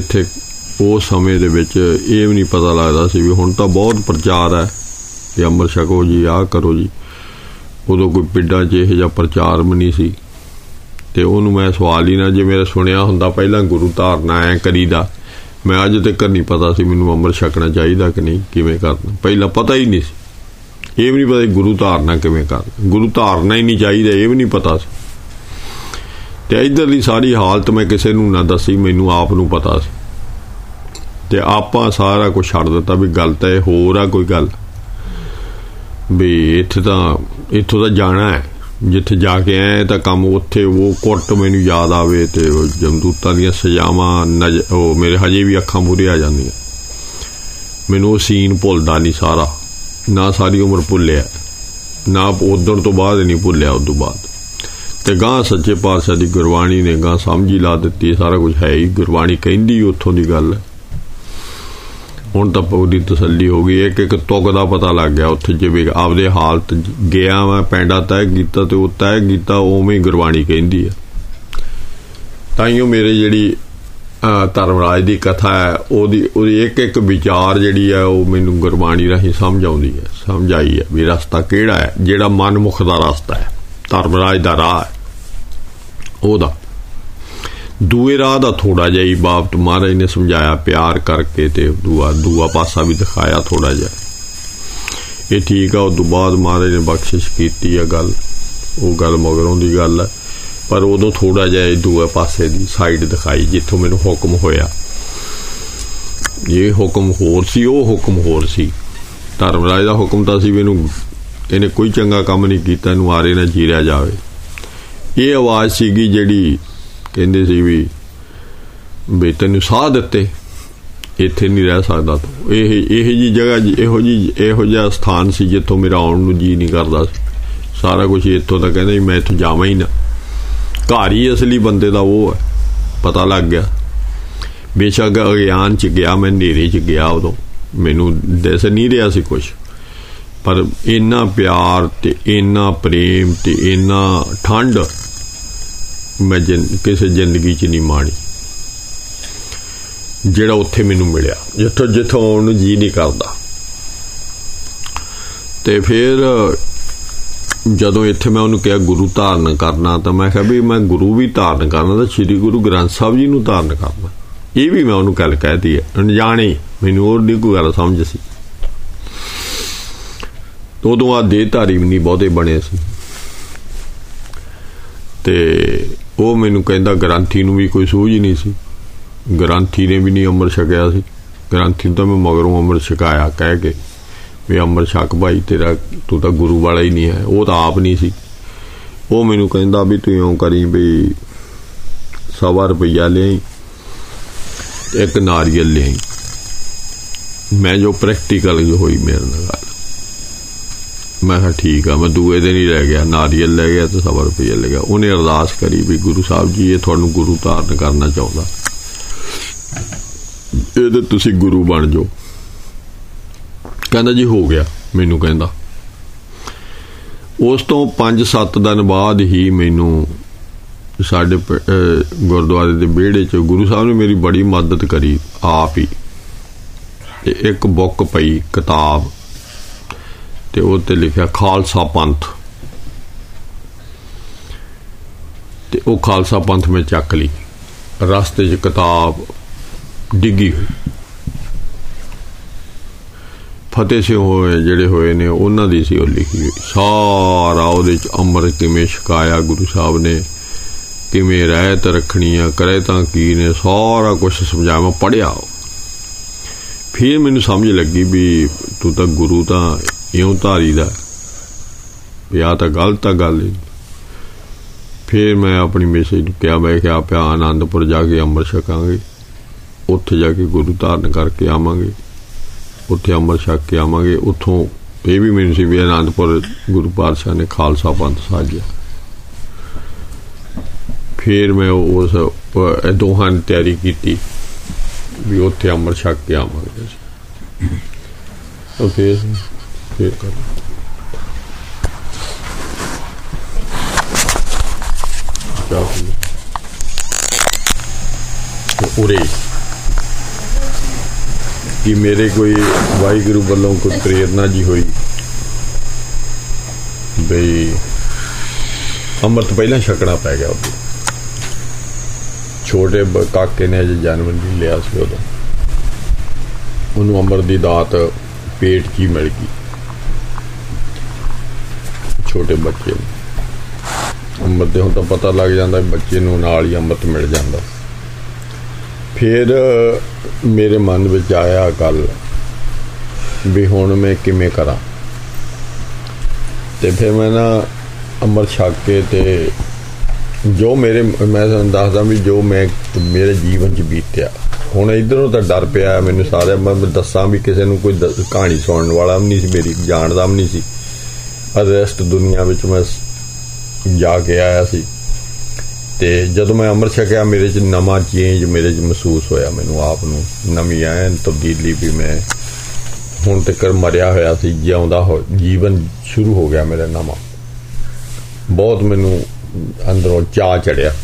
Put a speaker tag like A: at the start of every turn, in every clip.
A: ਇੱਥੇ ਉਸ ਸਮੇਂ ਦੇ ਵਿੱਚ ਇਹ ਵੀ ਨਹੀਂ ਪਤਾ ਲੱਗਦਾ ਸੀ ਵੀ ਹੁਣ ਤਾਂ ਬਹੁਤ ਪ੍ਰਚਾਰ ਹੈ ਕਿ ਅੰਮ੍ਰਿਤ ਛਕੋ ਜੀ, ਆਹ ਕਰੋ ਜੀ। ਉਦੋਂ ਕੋਈ ਪਿੰਡਾਂ 'ਚ ਇਹੋ ਜਿਹਾ ਪ੍ਰਚਾਰ ਵੀ ਨਹੀਂ ਸੀ। ਤੇ ਉਹਨੂੰ ਮੈਂ ਸਵਾਲ ਹੀ ਨਾ, ਜੇ ਮੇਰਾ ਸੁਣਿਆ ਹੁੰਦਾ ਪਹਿਲਾਂ ਗੁਰੂ ਧਾਰਨਾ ਐ ਕਰੀਦਾ, ਮੈਂ ਅੱਜ ਤੱਕ ਨਹੀਂ ਪਤਾ ਸੀ ਮੈਨੂੰ ਅੰਮ੍ਰਿਤ ਛਕਣਾ ਚਾਹੀਦਾ ਕਿ ਨਹੀਂ, ਕਿਵੇਂ ਕਰਨਾ। ਪਹਿਲਾਂ ਪਤਾ ਹੀ ਨਹੀਂ ਸੀ। ਇਹ ਵੀ ਨਹੀਂ ਪਤਾ ਗੁਰੂ ਧਾਰਨਾ ਕਿਵੇਂ ਕਰਨਾ ਗੁਰੂ ਧਾਰਨਾ ਹੀ ਨਹੀਂ ਚਾਹੀਦਾ, ਇਹ ਵੀ ਨਹੀਂ ਪਤਾ ਸੀ। ਤੇ ਇਧਰਲੀ ਸਾਰੀ ਹਾਲਤ ਮੈਂ ਕਿਸੇ ਨੂੰ ਨਾ ਦੱਸੀ, ਮੈਨੂੰ ਆਪ ਨੂੰ ਪਤਾ ਸੀ। ਤੇ ਆਪਾਂ ਸਾਰਾ ਕੁਝ ਛੱਡ ਦਿੱਤਾ ਵੀ ਗੱਲ ਤਾਂ ਇਹ ਹੋਰ ਆ ਕੋਈ ਗੱਲ। ਵੀ ਇੱਥੇ ਤਾਂ, ਇੱਥੋਂ ਤਾਂ ਜਾਣਾ ਹੈ। ਜਿੱਥੇ ਜਾ ਕੇ ਆਏ ਤਾਂ ਕੰਮ ਉੱਥੇ ਉਹ ਕੁੱਟ ਮੈਨੂੰ ਯਾਦ ਆਵੇ ਤੇ ਉਹ ਜਮਦੂਤਾਂ ਦੀਆਂ ਸਜ਼ਾਵਾਂ ਉਹ ਮੇਰੇ ਹਜੇ ਵੀ ਅੱਖਾਂ ਮੂਰੇ ਆ ਜਾਂਦੀਆਂ। ਮੈਨੂੰ ਉਹ ਸੀਨ ਭੁੱਲਦਾ ਨਹੀਂ ਸਾਰਾ। ਨਾ ਸਾਰੀ ਉਮਰ ਭੁੱਲਿਆ। ਨਾ ਉਦੋਂ ਤੋਂ ਬਾਅਦ ਨਹੀਂ ਭੁੱਲਿਆ ਉਸ ਤੋਂ ਬਾਅਦ। ਤੇ ਗਾਂ ਸੱਚੇ ਪਾਤਸ਼ਾਹ ਦੀ ਗੁਰਬਾਣੀ ਨੇ ਗਾਂ ਸਮਝੀ ਲਾ ਦਿੱਤੀ ਸਾਰਾ ਕੁਝ ਹੈ ਹੀ, ਗੁਰਬਾਣੀ ਕਹਿੰਦੀ ਉੱਥੋਂ ਦੀ ਗੱਲ। ਹੁਣ ਤਾਂ ਪੂਰੀ ਤਸੱਲੀ ਹੋ ਗਈ, ਇੱਕ ਇੱਕ ਤੁਕ ਦਾ ਪਤਾ ਲੱਗ ਗਿਆ ਉੱਥੇ, ਜਿਵੇਂ ਆਪਦੇ ਹਾਲਤ ਗਿਆ ਮੈਂ ਪੈਂਡਾ ਤੈ ਕੀਤਾ ਤੇ ਉਹ ਤੈ ਕੀਤਾ, ਉਵੇਂ ਹੀ ਗੁਰਬਾਣੀ ਕਹਿੰਦੀ ਹੈ। ਤਾਈਓ ਮੇਰੇ ਜਿਹੜੀ ਧਰਮਰਾਜ ਦੀ ਕਥਾ ਹੈ, ਉਹਦੀ ਉਹਦੀ ਇੱਕ ਇੱਕ ਵਿਚਾਰ ਜਿਹੜੀ ਹੈ, ਉਹ ਮੈਨੂੰ ਗੁਰਬਾਣੀ ਰਾਹੀਂ ਸਮਝ ਆਉਂਦੀ ਹੈ, ਸਮਝ ਆਈ ਹੈ ਵੀ ਰਸਤਾ ਕਿਹੜਾ ਹੈ, ਜਿਹੜਾ ਮਨਮੁਖ ਦਾ ਰਸਤਾ ਹੈ, ਧਰਮਰਾਜ ਦਾ ਰਾਹ ਹੈ। ਉਹਦਾ। ਦੂਏ ਰਾਹ ਦਾ ਥੋੜਾ ਜਿਹਾ ਹੀ ਬਾਪ ਮਹਾਰਾਜ ਨੇ ਸਮਝਾਇਆ, ਪਿਆਰ ਕਰਕੇ ਤੇ ਦੂਆ ਦੂਆ ਪਾਸਾ ਵੀ ਦਿਖਾਇਆ ਥੋੜਾ ਜਿਹਾ। ਇਹ ਠੀਕ ਆ ਉਸ ਤੋਂ ਬਾਅਦ ਮਹਾਰਾਜ ਨੇ ਬਖਸ਼ਿਸ਼ ਕੀਤੀ ਆ ਗੱਲ। ਉਹ ਗੱਲ ਮਗਰੋਂ ਦੀ ਗੱਲ ਹੈ ਪਰ ਉਦੋਂ ਥੋੜਾ ਜਿਹਾ ਇਹ ਦੂਏ ਪਾਸੇ ਦੀ ਸਾਈਡ ਦਿਖਾਈ, ਜਿੱਥੋਂ ਮੈਨੂੰ ਹੁਕਮ ਹੋਇਆ। ਇਹ ਹੁਕਮ ਹੋਰ ਸੀ, ਉਹ ਹੁਕਮ ਹੋਰ ਸੀ। ਧਰਮਰਾਜ ਦਾ ਹੁਕਮ ਤਾਂ ਸੀ ਮੈਨੂੰ ਇਹਨੇ ਕੋਈ ਚੰਗਾ ਕੰਮ ਨਹੀਂ ਕੀਤਾ, ਇਹਨੂੰ ਆਰੇ ਨਾ ਜੀਰਿਆ ਜਾਵੇ। ਇਹ ਆਵਾਜ਼ ਸੀਗੀ ਜਿਹੜੀ ਕਹਿੰਦੇ ਸੀ ਵੀ ਵੀ ਤੈਨੂੰ ਸਾਹ ਦਿੱਤੇ, ਇੱਥੇ ਨਹੀਂ ਰਹਿ ਸਕਦਾ ਤੂੰ। ਇਹ ਇਹ ਜੀ ਜਗ੍ਹਾ ਇਹੋ ਜੀ ਇਹੋ ਜਿਹਾ ਸਥਾਨ ਸੀ ਜਿੱਥੋਂ ਮੇਰਾ ਆਉਣ ਨੂੰ ਜੀ ਨਹੀਂ ਕਰਦਾ ਸਾਰਾ ਕੁਝ ਇੱਥੋਂ ਤਾਂ ਕਹਿੰਦਾ ਮੈਂ ਇੱਥੋਂ ਜਾਵਾਂ ਹੀ ਨਾ। ਘਰ ਹੀ ਅਸਲੀ ਬੰਦੇ ਦਾ ਉਹ ਹੈ, ਪਤਾ ਲੱਗ ਗਿਆ। ਬੇਸ਼ੱਕ ਅਗਿਆਨ ਚ ਗਿਆ, ਮੈਂ ਨੇਰੇ ਚ ਗਿਆ ਉਦੋਂ। ਮੈਨੂੰ ਦਿਸ ਨਹੀਂ ਰਿਹਾ ਸੀ ਕੁਝ ਪਰ ਇੰਨਾ ਪਿਆਰ ਤੇ ਇੰਨਾ ਪ੍ਰੇਮ ਤੇ ਇੰਨਾ ਠੰਡ ਮੈਂ ਕਿਸੇ ਜ਼ਿੰਦਗੀ 'ਚ ਨਹੀਂ ਮਾਣੀ। ਜਿਹੜਾ ਉੱਥੇ ਮੈਨੂੰ ਮਿਲਿਆ, ਜਿੱਥੋਂ ਜਿੱਥੋਂ ਆਉਣ ਨੂੰ ਜੀ ਨਹੀਂ ਕਰਦਾ। ਤੇ ਫਿਰ ਜਦੋਂ ਇੱਥੇ ਮੈਂ ਉਹਨੂੰ ਕਿਹਾ, ਗੁਰੂ ਧਾਰਨ ਕਰਨਾ ਤਾਂ ਮੈਂ ਕਿਹਾ ਵੀ ਮੈਂ ਗੁਰੂ ਵੀ ਧਾਰਨ ਕਰਨਾ ਤਾਂ ਸ੍ਰੀ ਗੁਰੂ ਗ੍ਰੰਥ ਸਾਹਿਬ ਜੀ ਨੂੰ ਧਾਰਨ ਕਰਨਾ। ਇਹ ਵੀ ਮੈਂ ਉਹਨੂੰ ਗੱਲ ਕਹਿਤੀ ਹੈ। ਅਣਜਾਣੇ ਮੈਨੂੰ ਹੋਰ ਨਹੀਂ ਕੋਈ ਗੱਲ ਸਮਝ ਸੀ। ਉਦੋਂ ਆ ਦੇ ਧਾਰੀ ਵੀ ਨਹੀਂ ਬਹੁਤੇ ਬਣੇ ਸੀ। ਤੇ ਉਹ ਮੈਨੂੰ ਕਹਿੰਦਾ ਗ੍ਰੰਥੀ ਨੂੰ ਵੀ ਕੋਈ ਸੂਝ ਨਹੀਂ ਸੀ। ਗ੍ਰੰਥੀ ਨੇ ਵੀ ਨਹੀਂ ਅੰਮ੍ਰਿਤ ਛਕਿਆ ਸੀ। ਗ੍ਰੰਥੀ ਤਾਂ ਮੈਂ ਮਗਰੋਂ ਅੰਮ੍ਰਿਤ ਛਕਾਇਆ, ਕਹਿ ਕੇ ਵੀ ਅੰਮ੍ਰਿਤ ਛਕ ਭਾਈ, ਤੇਰਾ ਤੂੰ ਤਾਂ ਗੁਰੂ ਵਾਲਾ ਹੀ ਨਹੀਂ ਹੈ। ਉਹ ਤਾਂ ਆਪ ਨਹੀਂ ਸੀ। ਉਹ ਮੈਨੂੰ ਕਹਿੰਦਾ ਵੀ ਤੂੰ ਇਉਂ ਕਰੀ ਵੀ ਸਵਾ ਰੁਪਈਆ ਲਿਆਈ ਇੱਕ ਨਾਰੀਅਲ ਲਿਆਈ। ਮੈਂ ਜੋ ਪ੍ਰੈਕਟੀਕਲ ਹੋਈ ਮੇਰੇ ਨਾਲ ਗੱਲ। ਮੈਂ ਕਿਹਾ ਠੀਕ ਆ, ਮੈਂ ਦੂਏ ਦਿਨ ਹੀ ਲੈ ਗਿਆ, ਨਾਰੀਅਲ ਲੈ ਗਿਆ ਤੇ ਸਵਾ ਰੁਪਈਆ ਲੈ ਗਿਆ। ਉਹਨੇ ਅਰਦਾਸ ਕਰੀ ਵੀ ਗੁਰੂ ਸਾਹਿਬ ਜੀ, ਇਹ ਤੁਹਾਨੂੰ ਗੁਰੂ ਧਾਰਨ ਕਰਨਾ ਚਾਹੁੰਦਾ। ਇਹਦੇ ਤੁਸੀਂ ਗੁਰੂ ਬਣ ਜਾਓ। ਕਹਿੰਦਾ ਜੀ, ਹੋ ਗਿਆ, ਮੈਨੂੰ ਕਹਿੰਦਾ। ਉਸ ਤੋਂ 5-7 ਦਿਨ ਬਾਅਦ ਹੀ ਮੈਨੂੰ ਸਾਡੇ ਗੁਰਦੁਆਰੇ ਦੇ ਵਿਹੜੇ 'ਚ ਗੁਰੂ ਸਾਹਿਬ ਨੇ ਮੇਰੀ ਬੜੀ ਮਦਦ ਕਰੀ, ਆਪ ਹੀ। ਤੇ ਇੱਕ ਬੁੱਕ ਪਈ, ਕਿਤਾਬ। ਤੇ ਉਹ ਤੇ ਲਿਖਿਆ ਖਾਲਸਾ ਪੰਥ। ਤੇ ਉਹ ਖਾਲਸਾ ਪੰਥ ਮੈਂ ਚੱਕ ਲਈ। ਰਸਤੇ 'ਚ ਕਿਤਾਬ ਡਿੱਗੀ ਹੋਈ। ਫਤਿਹ ਸਿੰਘ ਹੋਏ, ਜਿਹੜੇ ਹੋਏ ਨੇ, ਉਹਨਾਂ ਦੀ ਸੀ ਉਹ ਲਿਖੀ ਹੋਈ। ਸਾਰਾ ਉਹਦੇ 'ਚ ਅੰਮ੍ਰਿਤ ਕਿਵੇਂ ਛਕਾਇਆ ਗੁਰੂ ਸਾਹਿਬ ਨੇ, ਕਿਵੇਂ ਰਹਿਤ ਰੱਖਣੀ ਆ, ਕਰੇ ਤਾਂ ਕੀ ਨੇ, ਸਾਰਾ ਕੁਝ ਸਮਝਾਇਆ, ਮੈਂ ਪੜਿਆ ਫਿਰ ਮੈਨੂੰ ਸਮਝ ਲੱਗੀ ਵੀ ਤੂੰ ਤਾਂ ਗੁਰੂ ਤਾਂ ਇਉਂ ਧਾਰੀ ਦਾ ਪਿਆ ਤਾਂ ਗਲਤ ਆ ਗੱਲ ਫਿਰ ਮੈਂ ਆਪਣੀ ਮੈਸੇਜ ਨੂੰ ਕਿਹਾ, ਮੈਂ ਕਿਹਾ ਪਿਆ ਆਨੰਦਪੁਰ ਜਾ ਕੇ ਅੰਮ੍ਰਿਤ ਛਕਾਂਗੇ ਉੱਥੇ ਜਾ ਕੇ ਗੁਰੂ ਧਾਰਨ ਕਰਕੇ ਆਵਾਂਗੇ। ਉੱਥੇ ਅੰਮ੍ਰਿਤ ਛਕ ਕੇ ਆਵਾਂਗੇ। ਉੱਥੋਂ ਇਹ ਵੀ ਮੈਨੂੰ ਸੀ ਵੀ ਆਨੰਦਪੁਰ ਗੁਰੂ ਪਾਤਸ਼ਾਹ ਨੇ ਖਾਲਸਾ ਪੰਥ ਸਾਜਿਆ। ਫਿਰ ਮੈਂ ਉਸ ਦੋਹਾਂ ਨੇ ਤਿਆਰੀ ਕੀਤੀ ਵੀ ਉੱਥੇ ਅੰਮ੍ਰਿਤ ਛਕ ਕੇ ਆਵਾਂਗੇ ਉਹ ਫਿਰ ਫਿਰ ਕਰ ਉਰੇ ਕਿ ਮੇਰੇ ਕੋਈ ਵਾਹਿਗੁਰੂ ਵੱਲੋਂ ਕੋਈ ਪ੍ਰੇਰਣਾ ਜੀ ਹੋਈ ਬਈ ਅੰਮ੍ਰਿਤ ਪਹਿਲਾਂ ਛਕਣਾ ਪੈ ਗਿਆ ਉਹਦੇ ਛੋਟੇ ਬ- ਕਾਕੇ ਨੇ ਅਜੇ ਜਨਮ ਨਹੀਂ ਲਿਆ ਸੀ ਉਦੋਂ ਉਹਨੂੰ ਅੰਮ੍ਰਿਤ ਦੀ ਦਾਤ ਪੇਟ 'ਚ ਹੀ ਮਿਲ ਗਈ ਛੋਟੇ ਬੱਚੇ ਨੂੰ। ਅੰਮ੍ਰਿਤ ਦੇ ਹੁਣ ਤਾਂ ਪਤਾ ਲੱਗ ਜਾਂਦਾ ਵੀ ਬੱਚੇ ਨੂੰ ਨਾਲ ਹੀ ਅੰਮ੍ਰਿਤ ਮਿਲ ਜਾਂਦਾ। ਫਿਰ ਮੇਰੇ ਮਨ ਵਿੱਚ ਆਇਆ ਗੱਲ ਵੀ ਹੁਣ ਮੈਂ ਕਿਵੇਂ ਕਰਾਂ। ਤੇ ਫਿਰ ਮੈਂ ਨਾ ਅੰਮ੍ਰਿਤ ਛਕ ਕੇ ਤੇ ਜੋ ਮੇਰੇ ਮੈਂ ਤੁਹਾਨੂੰ ਦੱਸਦਾ ਵੀ ਜੋ ਮੈਂ ਮੇਰੇ ਜੀਵਨ 'ਚ ਬੀਤਿਆ। ਹੁਣ ਇਧਰੋਂ ਤਾਂ ਡਰ ਪਿਆ ਮੈਨੂੰ ਸਾਰੇ ਮੈਂ ਦੱਸਾਂ ਵੀ ਕਿਸੇ ਨੂੰ ਕੋਈ ਦ- ਕਹਾਣੀ ਸੁਣਨ ਵਾਲਾ ਵੀ ਨਹੀਂ ਸੀ, ਮੇਰੀ ਜਾਣਦਾ ਵੀ ਨਹੀਂ ਸੀ। ਅਰੈਸਟ ਦੁਨੀਆ ਵਿੱਚ ਮੈਂ ਸ- ਜਾ ਕੇ ਆਇਆ ਸੀ। ਤੇ ਜਦੋਂ ਮੈਂ ਅੰਮ੍ਰਿਤ ਛਕਿਆ, ਮੇਰੇ 'ਚ ਨਵਾਂ ਚੇਂਜ ਮੇਰੇ 'ਚ ਮਹਿਸੂਸ ਹੋਇਆ ਮੈਨੂੰ ਆਪ ਨੂੰ। ਨਵੀਂ ਐਨ ਤਬਦੀਲੀ ਵੀ ਮੈਂ ਹੁਣ ਤੱਕ ਮਰਿਆ ਹੋਇਆ ਸੀ, ਜਿਉਂਦਾ ਹੋ, ਜੀਵਨ ਸ਼ੁਰੂ ਹੋ ਗਿਆ ਮੇਰਾ ਨਵਾਂ। ਬਹੁਤ ਮੈਨੂੰ ਅੰਦਰੋਂ ਚਾਹ ਚੜਿਆ।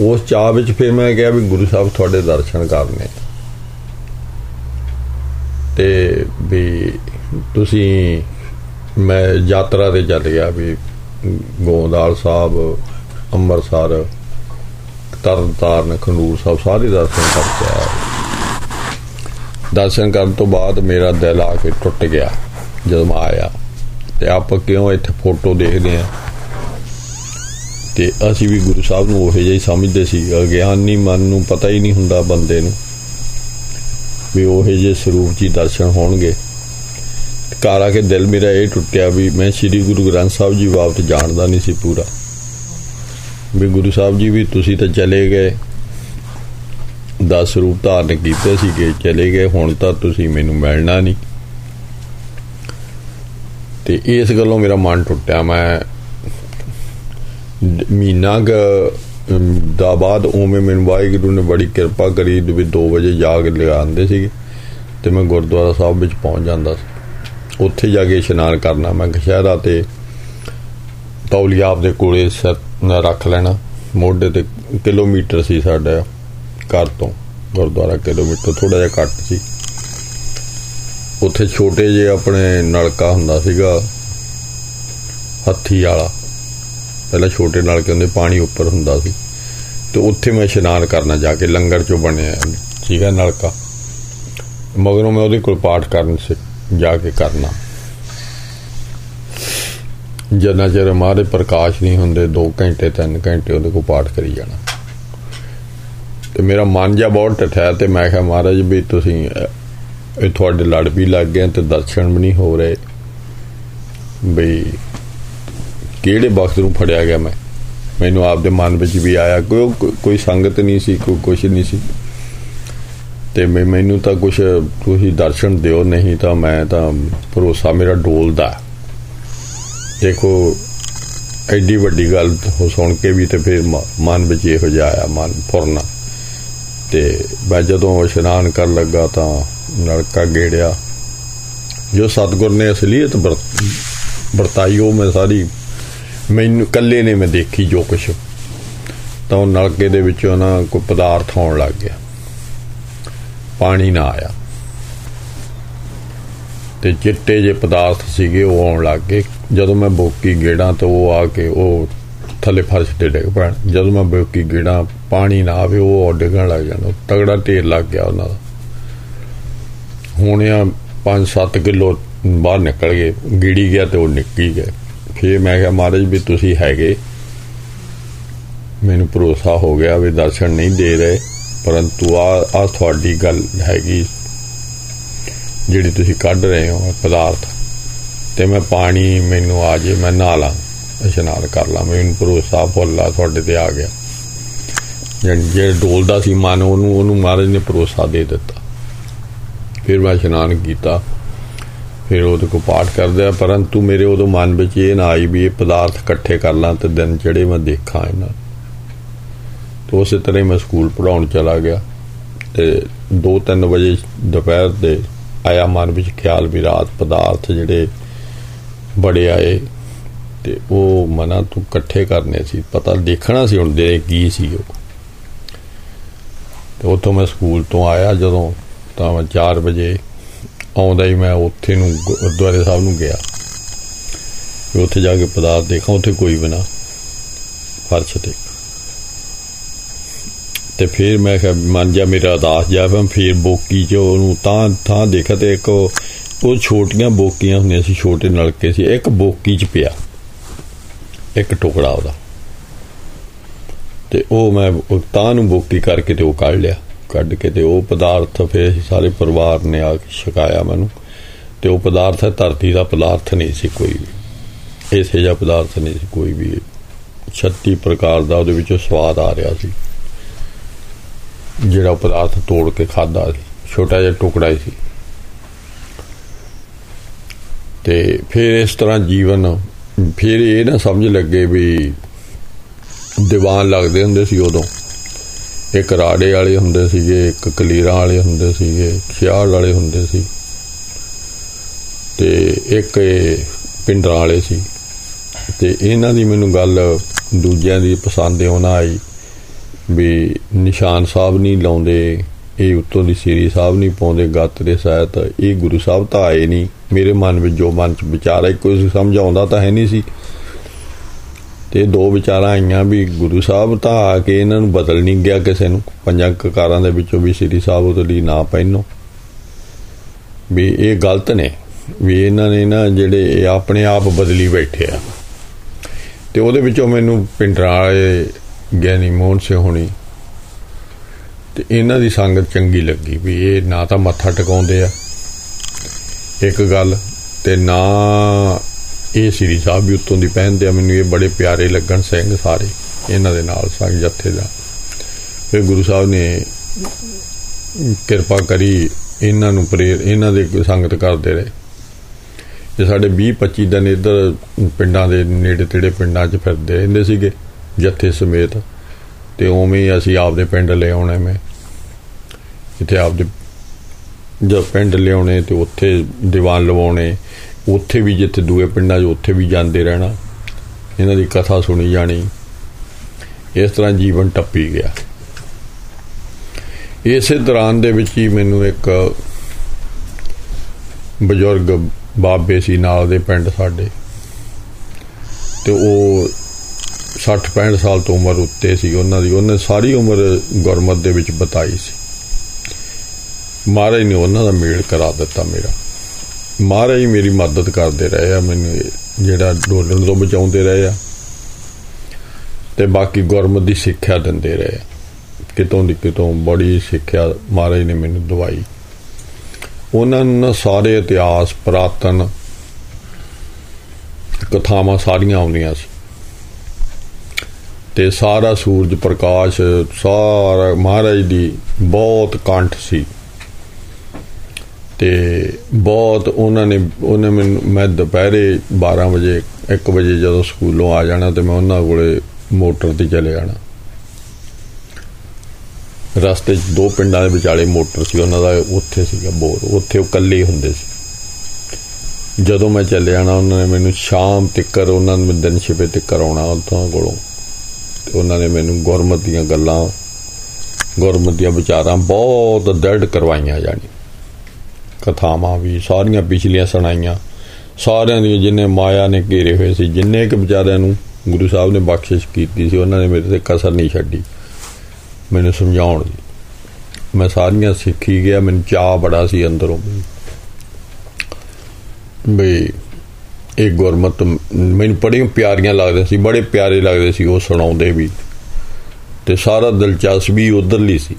A: ਉਸ ਚਾਹ ਵਿੱਚ ਫਿਰ ਮੈਂ ਕਿਹਾ ਵੀ ਗੁਰੂ ਸਾਹਿਬ ਤੁਹਾਡੇ ਦਰਸ਼ਨ ਕਰਨੇ। ਤੇ ਵੀ ਤੁਸੀਂ ਮੈਂ ਯਾਤਰਾ ਤੇ ਚੱਲ ਗਿਆ ਵੀ ਗੋਂਦਾਲ ਸਾਹਿਬ, ਅੰਮ੍ਰਿਤਸਰ, ਤਰਨਤਾਰਨ, ਖੰਡੂਰ ਸਾਹਿਬ, ਸਾਰੇ ਦਰਸ਼ਨ ਕਰਕੇ ਆਇਆ। ਦਰਸ਼ਨ ਕਰਨ ਤੋਂ ਬਾਅਦ ਮੇਰਾ ਦਿਲ ਆ ਕੇ ਟੁੱਟ ਗਿਆ ਜਦੋਂ ਮੈਂ ਆਇਆ। ਤੇ ਆਪਾਂ ਕਿਉਂ ਇੱਥੇ ਫੋਟੋ ਦੇਖਦੇ ਆ ਤੇ ਅਸੀਂ ਵੀ ਗੁਰੂ ਸਾਹਿਬ ਨੂੰ ਉਹੇ ਜਿਹਾ ਹੀ ਸਮਝਦੇ ਸੀ। ਅਗਿਆਨੀ ਮਨ ਨੂੰ ਪਤਾ ਹੀ ਨਹੀਂ ਹੁੰਦਾ ਬੰਦੇ ਨੂੰ ਵੀ ਉਹੇ ਜਿਹੇ ਸਰੂਪ ਜੀ ਦਰਸ਼ਨ ਹੋਣਗੇ। ਘਰ ਆ ਕੇ ਦਿਲ ਮੇਰਾ ਇਹ ਟੁੱਟਿਆ ਵੀ ਮੈਂ ਸ੍ਰੀ ਗੁਰੂ ਗ੍ਰੰਥ ਸਾਹਿਬ ਜੀ ਬਾਬਤ ਜਾਣਦਾ ਨਹੀਂ ਸੀ ਪੂਰਾ। ਵੀ ਗੁਰੂ ਸਾਹਿਬ ਜੀ ਵੀ ਤੁਸੀਂ ਤਾਂ ਚਲੇ ਗਏ। 10 ਰੂਪ ਧਾਰਨ ਕੀਤੇ ਸੀਗੇ, ਚਲੇ ਗਏ, ਹੁਣ ਤਾਂ ਤੁਸੀਂ ਮੈਨੂੰ ਮਿਲਣਾ ਨਹੀਂ। ਤੇ ਇਸ ਗੱਲੋਂ ਮੇਰਾ ਮਨ ਟੁੱਟਿਆ, ਮੈਂ ਮਹੀਨਾ ਕੁ ਦਾ ਬਾਅਦ ਉਵੇਂ ਮੈਨੂੰ ਵਾਹਿਗੁਰੂ ਨੇ ਬੜੀ ਕਿਰਪਾ ਕਰੀ ਵੀ 2 ਵਜੇ ਜਾਗ ਲਗਾਉਂਦੇ ਸੀਗੇ ਤੇ ਮੈਂ ਗੁਰਦੁਆਰਾ ਸਾਹਿਬ ਵਿੱਚ ਪਹੁੰਚ ਜਾਂਦਾ ਸੀ। ਉੱਥੇ ਜਾ ਕੇ ਇਸ਼ਨਾਨ ਕਰਨਾ। ਮੈਂ ਗਸ਼ਹਿਰਾ ਤੇ ਤੌਲੀਆ ਆਪਦੇ ਕੋਲੇ ਸਿਰ ਨਾਲ ਰੱਖ ਲੈਣਾ। ਮੋਢੇ ਤੇ ਕਿਲੋਮੀਟਰ ਸੀ ਸਾਡਾ ਘਰ ਤੋਂ, ਗੁਰਦੁਆਰਾ ਕਿਲੋਮੀਟਰ ਥੋੜਾ ਜਿਹਾ ਘੱਟ ਸੀ। ਉੱਥੇ ਛੋਟੇ ਜਿਹੇ ਆਪਣੇ ਨਲਕਾ ਹੁੰਦਾ ਸੀਗਾ, ਹੱਥੀ ਵਾਲਾ। ਪਹਿਲਾਂ ਛੋਟੇ ਨਲਕੇ ਹੁੰਦੇ, ਪਾਣੀ ਉੱਪਰ ਹੁੰਦਾ ਸੀ। ਤੇ ਉੱਥੇ ਮੈਂ ਇਸ਼ਨਾਨ ਕਰਨਾ ਜਾ ਕੇ ਲੰਗਰ ਚੋਂ ਬਣਿਆ ਸੀਗਾ ਨਲਕਾ। ਮਗਰੋਂ ਮੈਂ ਉਹਦੇ ਕੋਲ ਪਾਠ ਕਰਨ ਸੇ ਜਾ ਕੇ ਕਰਨਾ। ਜਨਾ ਚਿਰ ਮਾਰੇ ਪ੍ਰਕਾਸ਼ ਨਹੀਂ ਹੁੰਦੇ 2 ਘੰਟੇ 3 ਘੰਟੇ ਉਹਦੇ ਕੋਲ ਪਾਠ ਕਰੀ ਜਾਣਾ। ਤੇ ਮੇਰਾ ਮਨ ਜਾ ਬਹੁਤ ਟਠਿਆ ਤੇ ਮੈਂ ਕਿਹਾ, ਮਹਾਰਾਜ ਵੀ ਤੁਸੀਂ, ਇਹ ਤੁਹਾਡੇ ਲੜ ਵੀ ਲੱਗ ਗਏ ਤੇ ਦਰਸ਼ਨ ਵੀ ਨਹੀਂ ਹੋ ਰਹੇ। ਬਈ ਕਿਹੜੇ ਵਕਤ ਨੂੰ ਫੜਿਆ ਗਿਆ ਮੈਂ? ਮੈਨੂੰ ਆਪਦੇ ਮਨ ਵਿੱਚ ਵੀ ਆਇਆ, ਕੋਈ ਕੋਈ ਸੰਗਤ ਨਹੀਂ ਸੀ, ਕੋਈ ਕੁਛ ਨਹੀਂ ਸੀ। ਤੇ ਮੈਂ ਮੈਨੂੰ ਤਾਂ ਕੁਛ ਤੁਸੀਂ ਦਰਸ਼ਨ ਦਿਓ, ਨਹੀਂ ਤਾਂ ਮੈਂ ਤਾਂ ਭਰੋਸਾ ਮੇਰਾ ਡੋਲਦਾ। ਦੇਖੋ, ਐਡੀ ਵੱਡੀ ਗੱਲ ਹੋ ਸੁਣ ਕੇ ਵੀ ਤੇ ਫਿਰ ਮਨ ਵਿੱਚ ਇਹੋ ਜਿਹਾ ਆਇਆ, ਮਨ ਫੁਰਨਾ ਤੇ ਮੈਂ ਜਦੋਂ ਇਸ਼ਨਾਨ ਕਰਨ ਲੱਗਾ ਤਾਂ ਨਲਕਾ ਗੇੜਿਆ। ਜੋ ਸਤਗੁਰ ਨੇ ਅਸਲੀਅਤ ਵਰਤਾਈ, ਉਹ ਮੈਂ ਸਾਰੀ ਮੈਨੂੰ ਕੱਲੇ ਨੇ ਮੈਂ ਦੇਖੀ ਜੋ ਕੁਛ। ਤਾਂ ਉਹ ਨਲਕੇ ਦੇ ਵਿੱਚੋਂ ਨਾ ਕੋਈ ਪਦਾਰਥ ਆਉਣ ਲੱਗ ਗਿਆ। ਪਾਣੀ ਨਾ ਆਇਆ। ਤੇ ਚਿੱਟੇ ਜੇ ਪਦਾਰਥ ਸੀਗੇ, ਉਹ ਆਉਣ ਲੱਗ ਗਏ। ਜਦੋਂ ਮੈਂ ਬੋਕੀ ਗੇੜਾਂ ਤਾਂ ਉਹ ਆ ਕੇ ਉਹ ਥੱਲੇ ਫਰਸ਼ ਤੇ ਡਿੱਗ ਪੈਣ। ਜਦੋਂ ਮੈਂ ਬੋਕੀ ਗੇੜਾਂ ਪਾਣੀ ਨਾ ਆਵੇ, ਉਹ ਡਿੱਗਣ ਲੱਗ ਜਾਂਦਾ ਤਗੜਾ ਢੇਰ ਲੱਗ ਗਿਆ ਉਹਨਾਂ ਦਾ। ਹੁਣ ਆ 5-7 ਕਿਲੋ ਬਾਹਰ ਨਿਕਲ ਗਏ। ਗੀੜੀ ਗਿਆ ਤੇ ਉਹ ਨਿੱਕੀ ਗਏ। ਫੇਰ ਮੈਂ ਕਿਹਾ, ਮਹਾਰਾਜ ਵੀ ਤੁਸੀਂ ਹੈਗੇ। ਮੈਨੂੰ ਭਰੋਸਾ ਹੋ ਗਿਆ ਵੀ ਦਰਸ਼ਨ ਨਹੀਂ ਦੇ ਰਹੇ। ਪਰੰਤੂ ਆ ਆ ਤੁਹਾਡੀ ਗੱਲ ਹੈਗੀ ਜਿਹੜੀ ਤੁਸੀਂ ਕੱਢ ਰਹੇ ਹੋ ਪਦਾਰਥ। ਤੇ ਮੈਂ ਪਾਣੀ ਮੈਨੂੰ ਆ ਜੇ, ਮੈਂ ਨਹਾ ਲਾਂ, ਇਸ਼ਨਾਨ ਕਰ ਲਾਂ। ਮੈਨੂੰ ਭਰੋਸਾ ਫੁੱਲਾ ਤੁਹਾਡੇ ਤੇ ਆ ਗਿਆ। ਜਿਹੜੇ ਡੋਲਦਾ ਸੀ ਮਨ, ਉਹਨੂੰ ਉਹਨੂੰ ਮਹਾਰਾਜ ਨੇ ਭਰੋਸਾ ਦੇ ਦਿੱਤਾ। ਫਿਰ ਮੈਂ ਇਸ਼ਨਾਨ ਕੀਤਾ। ਫਿਰ ਉਹਦੇ ਕੋ ਪਾਠ ਕਰਦਾ ਪਰੰਤੂ ਮੇਰੇ ਉਦੋਂ ਮਨ ਵਿੱਚ ਇਹ ਨਾ ਆਈ ਵੀ ਇਹ ਪਦਾਰਥ ਇਕੱਠੇ ਕਰ ਲਾਂ ਤੇ ਦਿਨ ਜਿਹੜੇ ਮੈਂ ਦੇਖਾਂ ਇਹਨਾਂ ਤੋਂ ਉਸੇ ਤਰ੍ਹਾਂ ਮੈਂ ਸਕੂਲ ਪੜਾਉਣ ਚਲਾ ਗਿਆ ਤੇ 2-3 ਵਜੇ ਦੁਪਹਿਰ ਦੇ ਆਇਆ ਮਨ ਵਿੱਚ ਖਿਆਲ ਵੀ ਰਾਤ ਪਦਾਰਥ ਜਿਹੜੇ ਬੜੇ ਆਏ ਤੇ ਉਹ ਮਨਾ ਤੂੰ ਇਕੱਠੇ ਕਰਨੇ ਸੀ, ਪਤਾ ਦੇਖਣਾ ਸੀ ਹੁਣ ਦੇ ਕੀ ਸੀ ਉਹ। ਤੇ ਉਤੋਂ ਮੈਂ ਸਕੂਲ ਤੋਂ ਆਇਆ ਜਦੋਂ ਤਾਂ ਮੈਂ 4 ਵਜੇ ਆਉਂਦਾ ਹੀ ਮੈਂ ਉੱਥੇ ਨੂੰ ਗੁਰਦੁਆਰੇ ਸਾਹਿਬ ਨੂੰ ਗਿਆ। ਵੀ ਉੱਥੇ ਜਾ ਕੇ ਪਦਾਰਥ ਦੇਖਾਂ, ਉੱਥੇ ਕੋਈ ਵੀ ਨਾ, ਫਰਸ਼ ਤੇ। ਤੇ ਫਿਰ ਮੈਂ ਕਿਹਾ, ਮਨ ਜਾ ਮੇਰਾ ਅਦਾਸ ਜਾ ਮੈਂ ਫਿਰ ਬੋਕੀ ਚ ਉਹਨੂੰ ਤਾਂ ਥਾਂ ਦੇਖਿਆ ਤੇ ਇੱਕ ਉਹ ਛੋਟੀਆਂ ਬੋਕੀਆਂ ਹੁੰਦੀਆਂ ਸੀ, ਛੋਟੇ ਨਲਕੇ ਸੀ, ਇੱਕ ਬੋਕੀ ਚ ਪਿਆ। ਇੱਕ ਟੁਕੜਾ ਉਹਦਾ। ਤੇ ਉਹ ਮੈਂ ਉਹ ਤਾਂ ਨੂੰ ਬੋਕੀ ਕਰਕੇ ਤੇ ਉਹ ਕੱਢ ਲਿਆ। ਕੱਢ ਕੇ ਤੇ ਉਹ ਪਦਾਰਥ ਫਿਰ ਅਸੀਂ ਸਾਰੇ ਪਰਿਵਾਰ ਨੇ ਆ ਕੇ ਛਕਾਇਆ ਮੈਨੂੰ। ਤੇ ਉਹ ਪਦਾਰਥ ਧਰਤੀ ਦਾ ਪਦਾਰਥ ਨਹੀਂ ਸੀ ਕੋਈ ਵੀ। ਇਸੇ ਜਿਹਾ ਪਦਾਰਥ ਨਹੀਂ ਸੀ ਕੋਈ ਵੀ। 36 ਪ੍ਰਕਾਰ ਦਾ ਉਹਦੇ ਵਿੱਚੋਂ ਸਵਾਦ ਆ ਰਿਹਾ ਸੀ। ਜਿਹੜਾ ਪਦਾਰਥ ਤੋੜ ਕੇ ਖਾਦਾ ਸੀ, ਛੋਟਾ ਜਿਹਾ ਟੁਕੜਾ ਹੀ ਸੀ। ਤੇ ਫਿਰ ਇਸ ਤਰ੍ਹਾਂ ਜੀਵਨ, ਫਿਰ ਇਹ ਨਾ ਸਮਝ ਲੱਗੇ ਵੀ ਦੀਵਾਨ ਲੱਗਦੇ ਹੁੰਦੇ ਸੀ ਉਦੋਂ। ਇੱਕ ਰਾੜੇ ਵਾਲੇ ਹੁੰਦੇ ਸੀਗੇ, ਇੱਕ ਕਲੀਰਾਂ ਵਾਲੇ ਹੁੰਦੇ ਸੀਗੇ ਖਿਆਲ ਵਾਲੇ ਹੁੰਦੇ ਸੀ। ਤੇ ਇੱਕ ਪਿੰਡਰਾਂ ਵਾਲੇ ਸੀ। ਤੇ ਇਹਨਾਂ ਦੀ ਮੈਨੂੰ ਗੱਲ ਦੂਜਿਆਂ ਦੀ ਪਸੰਦ ਆਉਣਾ ਆਈ। ਵੀ ਨਿਸ਼ਾਨ ਸਾਹਿਬ ਨਹੀਂ ਲਾਉਂਦੇ, ਇਹ ਉੱਤੋਂ ਦੀ ਸ੍ਰੀ ਸਾਹਿਬ ਨਹੀਂ ਪਾਉਂਦੇ, ਗੱਤ ਦੇ ਸਹਿਤ ਇਹ ਗੁਰੂ ਸਾਹਿਬ ਤਾਂ ਆਏ ਨਹੀਂ। ਮੇਰੇ ਮਨ ਵਿੱਚ ਜੋ ਮਨ ਚ ਵਿਚਾਰ ਹੈ ਕੋਈ ਸਮਝਾਉਂਦਾ ਤਾਂ ਹੈ ਨਹੀਂ ਸੀ। ਤੇ ਦੋ ਵਿਚਾਰਾਂ ਆਈਆਂ ਵੀ ਗੁਰੂ ਸਾਹਿਬ ਤਾਂ ਆ ਕੇ ਇਹਨਾਂ ਨੂੰ ਬਦਲ ਨਹੀਂ ਗਿਆ ਕਿਸੇ ਨੂੰ। ਪੰਜਾਂ ਕਕਾਰਾਂ ਦੇ ਵਿੱਚੋਂ ਵੀ ਸ੍ਰੀ ਸਾਹਿਬ ਉਹਦੇ ਲਈ ਨਾ ਪਹਿਨੋ ਵੀ ਇਹ ਗਲਤ ਨੇ, ਵੀ ਇਹਨਾਂ ਨੇ ਨਾ ਜਿਹੜੇ ਇਹ ਆਪਣੇ ਆਪ ਬਦਲੀ ਬੈਠੇ ਆ। ਤੇ ਉਹਦੇ ਵਿੱਚੋਂ ਮੈਨੂੰ ਪਿੰਡਰਾਂ ਵਾਲੇ ਗਿਆਨੀ ਮੋਹਨ ਸੇ ਹੋਣੀ। ਤੇ ਇਹਨਾਂ ਦੀ ਸੰਗਤ ਚੰਗੀ ਲੱਗੀ ਵੀ ਇਹ ਨਾ ਤਾਂ ਮੱਥਾ ਟਿਕਾਉਂਦੇ ਆ। ਇੱਕ ਗੱਲ ਤੇ ਨਾ ਇਹ ਸ੍ਰੀ ਸਾਹਿਬ ਵੀ ਉੱਤੋਂ ਦੀ ਪਹਿਨਦੇ ਆ। ਮੈਨੂੰ ਇਹ ਬੜੇ ਪਿਆਰੇ ਲੱਗਣ ਸਿੰਘ ਸਾਰੇ ਇਹਨਾਂ ਦੇ ਨਾਲ ਸੰਗ ਜੱਥੇ ਦਾ। ਫਿਰ ਗੁਰੂ ਸਾਹਿਬ ਨੇ ਕਿਰਪਾ ਕਰੀ ਇਹਨਾਂ ਨੂੰ ਪ੍ਰੇਰ ਇਹਨਾਂ ਦੇ ਸੰਗਤ ਕਰਦੇ ਰਹੇ। ਤੇ ਸਾਡੇ 20 25 ਦਿਨ ਇੱਧਰ ਪਿੰਡਾਂ ਦੇ ਨੇੜੇ ਤੇੜੇ ਪਿੰਡਾਂ 'ਚ ਫਿਰਦੇ ਰਹਿੰਦੇ ਸੀਗੇ। ਜੱਥੇ ਸਮੇਤ ਤੇ ਉਵੇਂ ਹੀ ਅਸੀਂ ਆਪਦੇ ਪਿੰਡ ਲੈ ਆਉਣੇ ਮੈਂ। ਇੱਥੇ ਆਪਦੇ ਜਦ ਪਿੰਡ ਲਿਆਉਣੇ ਤੇ ਉੱਥੇ ਦੀਵਾਨ ਲਵਾਉਣੇ, ਉੱਥੇ ਵੀ ਜਿੱਥੇ ਦੂਏ ਪਿੰਡਾਂ 'ਚ ਉੱਥੇ ਵੀ ਜਾਂਦੇ ਰਹਿਣਾ। ਇਹਨਾਂ ਦੀ ਕਥਾ ਸੁਣੀ ਜਾਣੀ। ਇਸ ਤਰ੍ਹਾਂ ਜੀਵਨ ਟੱਪੀ ਗਿਆ। ਇਸੇ ਦੌਰਾਨ ਦੇ ਵਿੱਚ ਹੀ ਮੈਨੂੰ ਇੱਕ ਬਜ਼ੁਰਗ ਬਾਬੇ ਸੀ ਨਾਲ ਦੇ ਪਿੰਡ ਸਾਡੇ। ਤੇ ਉਹ 60 65 ਸਾਲ ਤੋਂ ਉਮਰ ਉੱਤੇ ਸੀ, ਉਹਨਾਂ ਦੀ, ਉਹਨੇ ਸਾਰੀ ਉਮਰ ਗੁਰਮਤ ਦੇ ਵਿੱਚ ਬਤਾਈ ਸੀ। ਮਹਾਰਾਜ ਨੇ ਉਹਨਾਂ ਦਾ ਮੇਲ ਕਰਾ ਦਿੱਤਾ ਮੇਰਾ। ਮਹਾਰਾਜ ਹੀ ਮੇਰੀ ਮਦਦ ਕਰਦੇ ਰਹੇ ਆ, ਮੈਨੂੰ ਜਿਹੜਾ ਡੋਲਣ ਤੋਂ ਬਚਾਉਂਦੇ ਰਹੇ ਆ, ਤੇ ਬਾਕੀ ਗੁਰਮਤ ਦੀ ਸਿੱਖਿਆ ਦਿੰਦੇ ਰਹੇ ਕਿਤੋਂ ਦੀ ਕਿਤੋਂ ਬੜੀ ਸਿੱਖਿਆ ਮਹਾਰਾਜ ਨੇ ਮੈਨੂੰ ਦਵਾਈ। ਉਹਨਾਂ ਨੂੰ ਸਾਰੇ ਇਤਿਹਾਸ, ਪ੍ਰਾਤਨ ਕਥਾਵਾਂ ਸਾਰੀਆਂ ਆਉਂਦੀਆਂ ਸੀ। ਤੇ ਸਾਰਾ ਸੂਰਜ ਪ੍ਰਕਾਸ਼, ਸਾਰਾ ਮਹਾਰਾਜ ਦੀ ਬਹੁਤ ਕੰਠ ਸੀ। ਤੇ ਬਹੁਤ ਉਹਨਾਂ ਨੇ, ਉਹਨੇ ਮੈਨੂੰ, ਮੈਂ ਦੁਪਹਿਰੇ 12 ਵਜੇ 1 ਵਜੇ ਜਦੋਂ ਸਕੂਲੋਂ ਆ ਜਾਣਾ ਤੇ ਮੈਂ ਉਹਨਾਂ ਕੋਲੇ ਮੋਟਰ ਤੇ ਚਲੇ ਜਾਣਾ। ਰਸਤੇ 'ਚ ਦੋ ਪਿੰਡਾਂ ਦੇ ਵਿਚਾਲੇ ਮੋਟਰ ਸੀ, ਉਹਨਾਂ ਦਾ ਉੱਥੇ ਸੀਗਾ ਬੋਰ, ਉੱਥੇ ਉਹ ਇਕੱਲੇ ਹੁੰਦੇ ਸੀ। ਜਦੋਂ ਮੈਂ ਚੱਲੇ ਜਾਣਾ ਉਹਨਾਂ ਨੇ ਮੈਨੂੰ ਸ਼ਾਮ ਤੱਕ ਉਹਨਾਂ ਨੂੰ ਦਿਨ ਛਿਪੇ ਤੱਕ ਆਉਣਾ ਉੱਥੋਂ ਕੋਲੋਂ। ਤੇ ਉਹਨਾਂ ਨੇ ਮੈਨੂੰ ਗੁਰਮਤ ਦੀਆਂ ਗੱਲਾਂ, ਗੁਰਮਤ ਦੀਆਂ ਵਿਚਾਰਾਂ ਬਹੁਤ ਦਰਦ ਕਰਵਾਈਆਂ ਜਾਣੀ। ਕਥਾਵਾਂ ਵੀ, ਸਾਰੀਆਂ ਪਿਛਲੀਆਂ ਸੁਣਾਈਆਂ। ਸਾਰਿਆਂ ਦੀ ਜਿੰਨੇ ਮਾਇਆ ਨੇ ਘੇਰੇ ਹੋਏ ਸੀ, ਜਿੰਨੇ ਕਿ ਵਿਚਾਰਿਆਂ ਨੂੰ ਗੁਰੂ ਸਾਹਿਬ ਨੇ ਬਖਸ਼ਿਸ਼ ਕੀਤੀ ਸੀ, ਉਹਨਾਂ ਨੇ ਮੇਰੇ ਤੇ ਕਸਰ ਨਹੀਂ ਛੱਡੀ। ਮੈਨੂੰ ਸਮਝਾਉਣ ਦੀ। ਮੈਂ ਸਾਰੀਆਂ ਸਿੱਖੀ ਗਿਆ, ਮੈਨੂੰ ਚਾਹ ਬੜਾ ਸੀ ਅੰਦਰੋਂ ਬਈ ਇਹ ਗੁਰਮਤ ਮੈਨੂੰ ਬੜੀਆਂ ਪਿਆਰੀਆਂ ਲੱਗਦੀਆਂ ਸੀ, ਬੜੇ ਪਿਆਰੇ ਲੱਗਦੇ ਸੀ, ਉਹ ਸੁਣਾਉਂਦੇ ਵੀ। ਤੇ ਸਾਰਾ ਦਿਲਚਸਪੀ ਉਧਰਲੀ ਸੀ।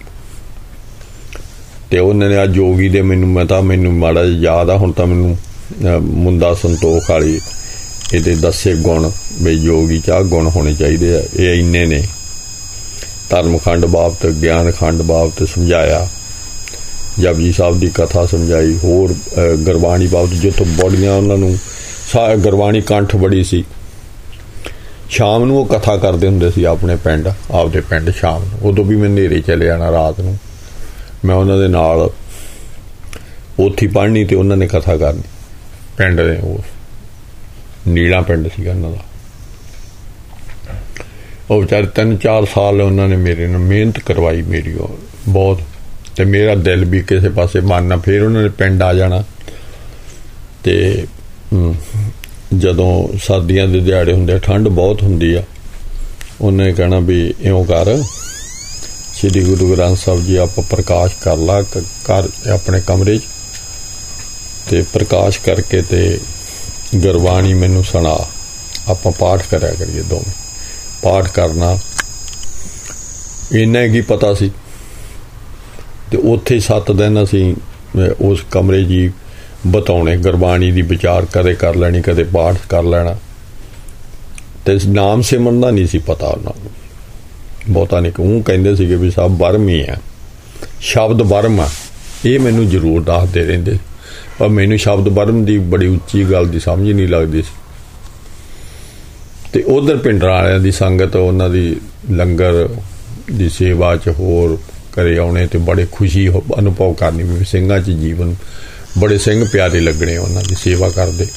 A: ਤੇ ਉਹਨਾਂ ਨੇ ਆ ਜੋਗੀ ਦੇ ਮੈਨੂੰ, ਮੈਂ ਤਾਂ ਮੈਨੂੰ ਮਾੜਾ ਯਾਦ ਆ, ਹੁਣ ਤਾਂ ਮੈਨੂੰ ਮੁੰਡਾ ਸੰਤੋਖ ਵਾਲੀ, ਇਹਦੇ ਦੱਸੇ ਗੁਣ ਬਈ ਜੋਗੀ ਚਾ ਗੁਣ ਹੋਣੇ ਚਾਹੀਦੇ ਆ, ਇਹ ਇੰਨੇ ਨੇ। ਧਰਮ ਖੰਡ ਬਾਬਤ ਗਿਆਨ ਖੰਡ ਬਾਬਤ ਸਮਝਾਇਆ। ਜਪਜੀ ਸਾਹਿਬ ਦੀ ਕਥਾ ਸਮਝਾਈ, ਹੋਰ ਗੁਰਬਾਣੀ ਬਾਬਤ ਜਿੱਥੋਂ ਬੜੀਆਂ ਉਹਨਾਂ ਨੂੰ ਗੁਰਬਾਣੀ ਕੰਠ ਬੜੀ ਸੀ। ਸ਼ਾਮ ਨੂੰ ਉਹ ਕਥਾ ਕਰਦੇ ਹੁੰਦੇ ਸੀ ਆਪਣੇ ਪਿੰਡ ਆਪਦੇ ਪਿੰਡ ਸ਼ਾਮ ਨੂੰ। ਉਦੋਂ ਵੀ ਮੈਂ ਨੇਰੇ ਚਲੇ ਜਾਣਾ ਰਾਤ ਨੂੰ। ਮੈਂ ਉਹਨਾਂ ਦੇ ਨਾਲ ਉੱਥੇ ਪੜ੍ਹਨੀ ਤੇ ਉਹਨਾਂ ਨੇ ਕਥਾ ਕਰਨੀ। ਪਿੰਡ ਦੇ ਉਹ ਨੀਲਾ ਪਿੰਡ ਸੀਗਾ ਉਹਨਾਂ ਦਾ। ਉਹ ਵਿਚਾਰੇ ਤਿੰਨ ਚਾਰ ਸਾਲ ਉਹਨਾਂ ਨੇ ਮੇਰੇ ਨਾਲ ਮਿਹਨਤ ਕਰਵਾਈ ਮੇਰੀ ਬਹੁਤ। ਤੇ ਮੇਰਾ ਦਿਲ ਵੀ ਕਿਸੇ ਪਾਸੇ ਮੰਨਣਾ ਫਿਰ ਉਹਨਾਂ ਨੇ ਪਿੰਡ ਆ ਜਾਣਾ। ਤੇ ਹਮ, ਜਦੋਂ ਸਰਦੀਆਂ ਦੇ ਦਿਹਾੜੇ ਹੁੰਦੇ ਆ, ਠੰਡ ਬਹੁਤ ਹੁੰਦੀ ਆ। ਉਹਨੇ ਕਹਿਣਾ ਵੀ ਇਉਂ ਕਰ ਸ੍ਰੀ ਗੁਰੂ ਗ੍ਰੰਥ ਸਾਹਿਬ ਜੀ ਆਪਾਂ ਪ੍ਰਕਾਸ਼ ਕਰ ਲਾ ਕ- ਘਰ ਆਪਣੇ ਕਮਰੇ 'ਚ ਤੇ ਪ੍ਰਕਾਸ਼ ਕਰਕੇ ਤੇ ਗੁਰਬਾਣੀ ਮੈਨੂੰ ਸੁਣਾ। ਆਪਾਂ ਪਾਠ ਕਰਿਆ ਕਰੀਏ ਦੋਵੇਂ। ਪਾਠ ਕਰਨਾ ਇੰਨਾ ਕੀ ਪਤਾ ਸੀ। ਤੇ ਉੱਥੇ 7 ਦਿਨ ਅਸੀਂ ਅਹ, ਉਸ ਕਮਰੇ ਜੀ ਬਤਾਉਣੇ, ਗੁਰਬਾਣੀ ਦੀ ਵਿਚਾਰ ਕਦੇ ਕਰ ਲੈਣੀ, ਕਦੇ ਪਾਠ ਕਰ ਲੈਣਾ। ਤੇ ਇਸ ਨਾਮ ਸਿਮਰਨ ਦਾ ਨਹੀਂ ਸੀ ਪਤਾ ਉਹਨਾਂ ਨੂੰ। ਬਹੁਤਾ ਨਹੀਂ, ਉਹ ਕਹਿੰਦੇ ਸੀਗੇ ਵੀ ਸਭ ਬਰਮ ਹੀ ਆ। ਸ਼ਬਦ ਬਰਮ ਆ। ਇਹ ਮੈਨੂੰ ਜ਼ਰੂਰ ਦੱਸਦੇ ਰਹਿੰਦੇ। ਪਰ ਮੈਨੂੰ ਸ਼ਬਦ ਬਰਮ ਦੀ ਬੜੀ ਉੱਚੀ ਗੱਲ ਦੀ ਸਮਝ ਨਹੀਂ ਲੱਗਦੀ ਸੀ। ਤੇ ਉਧਰ ਪਿੰਡਰਾਂ ਵਾਲਿਆਂ ਦੀ ਸੰਗਤ, ਉਹਨਾਂ ਦੀ ਲੰਗਰ ਦੀ ਸੇਵਾ ਚ ਹੋਰ ਕਰੇ ਆਉਣੇ ਤੇ ਬੜੇ ਖੁਸ਼ੀ ਹੋ- ਅਨੁਭਵ ਕਰਨੀ ਵੀ ਸਿੰਘਾਂ ਚ ਜੀਵਨ ਬੜੇ ਸਿੰਘ ਪਿਆਰੇ ਲੱਗਣੇ ਉਹਨਾਂ ਦੀ ਸੇਵਾ ਕਰਦੇ।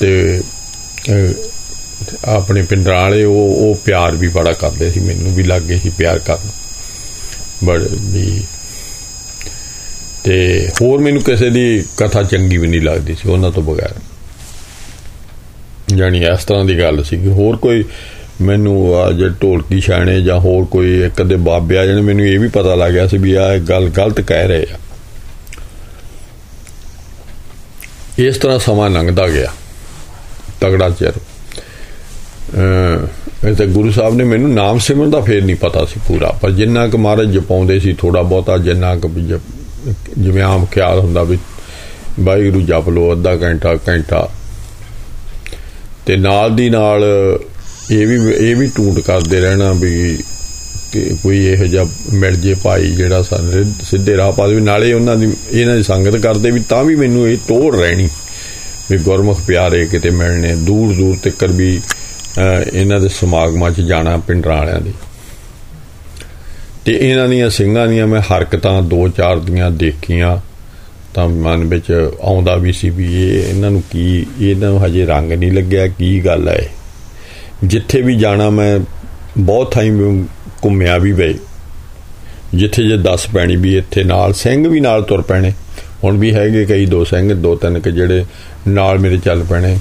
A: ਤੇ ਅਹ, ਆਪਣੇ ਪਿੰਡਰਾਂ ਵਾਲੇ ਉਹ ਉਹ ਪਿਆਰ ਵੀ ਬੜਾ ਕਰਦੇ ਸੀ ਮੈਨੂੰ ਵੀ ਲੱਗੇ ਸੀ ਪਿਆਰ ਕਰਨ। ਬੜੇ ਵੀ ਤੇ ਹੋਰ ਮੈਨੂੰ ਕਿਸੇ ਦੀ ਕਥਾ ਚੰਗੀ ਵੀ ਨਹੀਂ ਲੱਗਦੀ ਸੀ ਉਹਨਾਂ ਤੋਂ ਬਗੈਰ। ਜਾਣੀ ਇਸ ਤਰ੍ਹਾਂ ਦੀ ਗੱਲ ਸੀ ਕਿ ਹੋਰ ਕੋਈ ਮੈਨੂੰ ਆ ਜੇ ਢੋਲਕੀ ਛਾਣੇ ਜਾਂ ਹੋਰ ਕੋਈ ਇੱਕ ਦੇ ਬਾਬੇ ਆ ਜਾਣੇ ਮੈਨੂੰ ਇਹ ਵੀ ਪਤਾ ਲੱਗ ਗਿਆ ਸੀ ਵੀ ਆ ਗੱਲ ਗਲਤ ਕਹਿ ਰਹੇ ਆ। ਇਸ ਤਰ੍ਹਾਂ ਸਮਾਂ ਲੰਘਦਾ ਗਿਆ। ਤਗੜਾ ਚਿਰ। ਅਹ ਇਹ ਤੇ ਗੁਰੂ ਸਾਹਿਬ ਨੇ ਮੈਨੂੰ ਨਾਮ ਸਿਮਰਨ ਦਾ ਫੇਰ ਨਹੀਂ ਪਤਾ ਸੀ ਪੂਰਾ, ਪਰ ਜਿੰਨਾ ਕੁ ਮਹਾਰਾਜ ਜਪਾਉਂਦੇ ਸੀ ਥੋੜਾ ਬਹੁਤਾ ਜਿੰਨਾ ਕੁ ਵੀ ਜਪ- ਜਿਵੇਂ ਆਮ ਖਿਆਲ ਹੁੰਦਾ ਵੀ ਵਾਹਿਗੁਰੂ ਜਪ ਲਓ, ਅੱਧਾ ਘੰਟਾ ਘੰਟਾ। ਤੇ ਨਾਲ ਦੀ ਨਾਲ ਇਹ ਵੀ ਇਹ ਵੀ ਟੂਟ ਕਰਦੇ ਰਹਿਣਾ ਵੀ ਕਿ ਕੋਈ ਇਹੋ ਜਿਹਾ ਮਿਲ ਜੇ ਭਾਈ ਜਿਹੜਾ ਸਾਨੂੰ ਰਿ- ਸਿੱਧੇ ਰਾਹ ਪਾ ਦੇਵੇ ਨਾਲੇ ਉਹਨਾਂ ਦੀ ਇਹਨਾਂ ਦੀ ਸੰਗਤ ਕਰਦੇ ਵੀ ਤਾਂ ਵੀ ਮੈਨੂੰ ਇਹ ਤੋੜ ਰਹਿਣੀ। ਵੀ ਗੁਰਮੁਖ ਪਿਆਰੇ ਕਿਤੇ ਮਿਲਣੇ ਦੂਰ ਦੂਰ ਤੱਕ ਵੀ ਅਹ, ਇਹਨਾਂ ਦੇ ਸਮਾਗਮਾਂ 'ਚ ਜਾਣਾ ਪਿੰਡਰਾਂ ਵਾਲਿਆਂ ਦੇ। ਤੇ ਇਹਨਾਂ ਦੀਆਂ ਸਿੰਘਾਂ ਦੀਆਂ ਮੈਂ ਹਰਕਤਾਂ ਦੋ ਚਾਰ ਦੀਆਂ ਦੇਖੀਆਂ ਤਾਂ ਮਨ ਵਿੱਚ ਆਉਂਦਾ ਵੀ ਸੀ ਵੀ ਇਹ ਇਹਨਾਂ ਨੂੰ ਕੀ ਇਹਨਾਂ ਨੂੰ ਹਜੇ ਰੰਗ ਨਹੀਂ ਲੱਗਿਆ ਕੀ ਗੱਲ ਹੈ ਜਿੱਥੇ ਵੀ ਜਾਣਾ ਮੈਂ ਬਹੁਤ ਟਾਈਮ ਘੁੰਮਿਆ ਵੀ ਵੇ ਜਿੱਥੇ ਜੇ ਦੱਸ ਪੈਣੀ ਵੀ ਇੱਥੇ ਨਾਲ ਸਿੰਘ ਵੀ ਨਾਲ ਤੁਰ ਪੈਣੇ। ਹੁਣ ਵੀ ਹੈਗੇ ਕਈ ਦੋ ਸਿੰਘ, ਦੋ ਤਿੰਨ ਕਿ ਜਿਹੜੇ ਨਾਲ ਮੇਰੇ ਚੱਲ ਪੈਣੇ।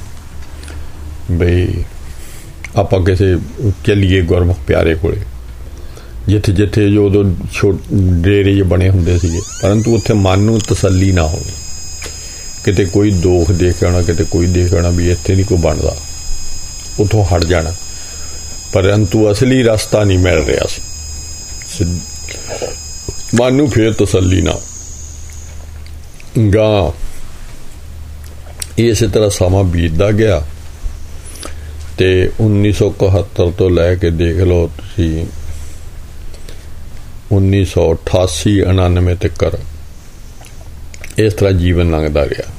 A: ਬਈ ਆਪਾਂ ਕਿਸੇ ਚੱਲੀਏ ਗੁਰਮੁਖ ਪਿਆਰੇ ਕੋਲੇ। ਜਿੱਥੇ ਜਿੱਥੇ ਜੋ ਉਦੋਂ ਛੋਟ ਡੇਰੇ ਜਿਹੇ ਬਣੇ ਹੁੰਦੇ ਸੀਗੇ। ਪਰੰਤੂ ਉੱਥੇ ਮਨ ਨੂੰ ਤਸੱਲੀ ਨਾ ਹੋਵੇ। ਕਿਤੇ ਕੋਈ ਦੋਖ ਦੇਖ ਆਉਣਾ, ਕਿਤੇ ਕੋਈ ਦੇਖ ਆਉਣਾ ਵੀ ਇੱਥੇ ਨਹੀਂ ਕੋਈ ਬਣਦਾ। ਉਥੋਂ ਹਟ ਜਾਣਾ। ਪਰੰਤੂ ਅਸਲੀ ਰਸਤਾ ਨਹੀਂ ਮਿਲ ਰਿਹਾ ਸੀ। ਸਿੱਧ- ਮਨ ਨੂੰ ਫੇਰ ਤਸੱਲੀ ਨਾ ਗਾ ਇਸੇ ਤਰ੍ਹਾਂ ਸਮਾਂ ਬੀਤਦਾ ਗਿਆ ਤੇ 1971 ਤੋਂ ਲੈ ਕੇ ਦੇਖ ਲਓ ਤੁਸੀਂ 1988 99 ਤੱਕ ਇਸ ਤਰ੍ਹਾਂ ਜੀਵਨ ਲੰਘਦਾ ਗਿਆ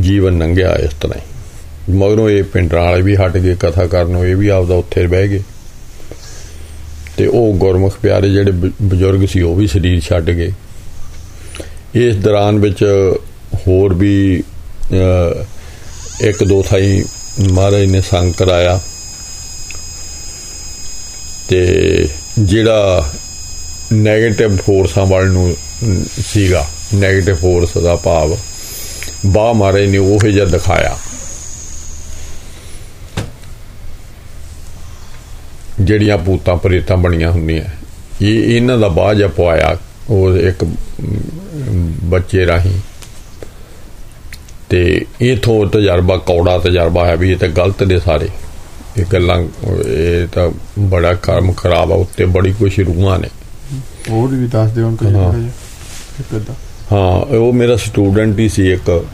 A: ਜੀਵਨ ਲੰਘਿਆ ਇਸ ਤਰ੍ਹਾਂ ਹੀ। ਮਗਰੋਂ ਇਹ ਪਿੰਡਰਾਂ ਵਾਲੇ ਵੀ ਹਟ ਗਏ ਕਥਾ ਕਰਨੋਂ ਇਹ ਵੀ ਆਪਦਾ ਉੱਥੇ ਬਹਿ ਗਏ। ਤੇ ਉਹ ਗੁਰਮੁਖ ਪਿਆਰੇ ਜਿਹੜੇ ਬ- ਬਜ਼ੁਰਗ ਸੀ ਉਹ ਵੀ ਸਰੀਰ ਛੱਡ ਗਏ। ਇਸ ਦੌਰਾਨ ਵਿੱਚ ਹੋਰ ਵੀ ਅਹ, ਇੱਕ ਦੋ ਥਾਈ ਮਹਾਰਾਜ ਨੇ ਸੰਗ ਕਰਾਇਆ। ਤੇ ਜਿਹੜਾ 네ਗੇਟਿਵ ਫੋਰਸਾਂ ਵੱਲ ਨੂੰ ਅਮ, ਸੀਗਾ 네ਗੇਟਿਵ ਫੋਰਸ ਦਾ ਭਾਵ ਬਾ ਮਾਰੇ ਨੇ ਉਹ ਜਿਹਾ ਦਿਖਾਇਆ। ਜਿਹੜੀਆਂ ਭੂਤਾਂ ਪ੍ਰੇਤਾਂ ਬਣੀਆਂ ਹੁੰਦੀਆਂ। ਇਹ ਇਹਨਾਂ ਦਾ ਬਾਝ ਜਿਹਾ ਪਵਾਇਆ ਉਹ ਇੱਕ ਬੱਚੇ ਰਾਹੀਂ। ਤੇ ਇਥੋਂ ਤਜਰਬਾ ਕੌੜਾ ਤਜਰਬਾ ਹੈ ਵੀ ਇਹ ਤਾਂ ਗਲਤ ਨੇ ਸਾਰੇ। ਇਹ ਗੱਲਾਂ ਇਹ ਤਾਂ ਬੜਾ ਕਰਮ ਖਰਾਬ ਆ ਉੱਤੇ ਬੜੀ ਕੁਛ ਰੂਹਾਂ ਨੇ।
B: ਹੋਰ ਵੀ ਦੱਸ ਦਿਓ ਅੰਕਲ ਜੀ
A: ਹਾਂ ਉਹ ਮੇਰਾ ਸਟੂਡੈਂਟ ਹੀ ਸੀ ਇੱਕ।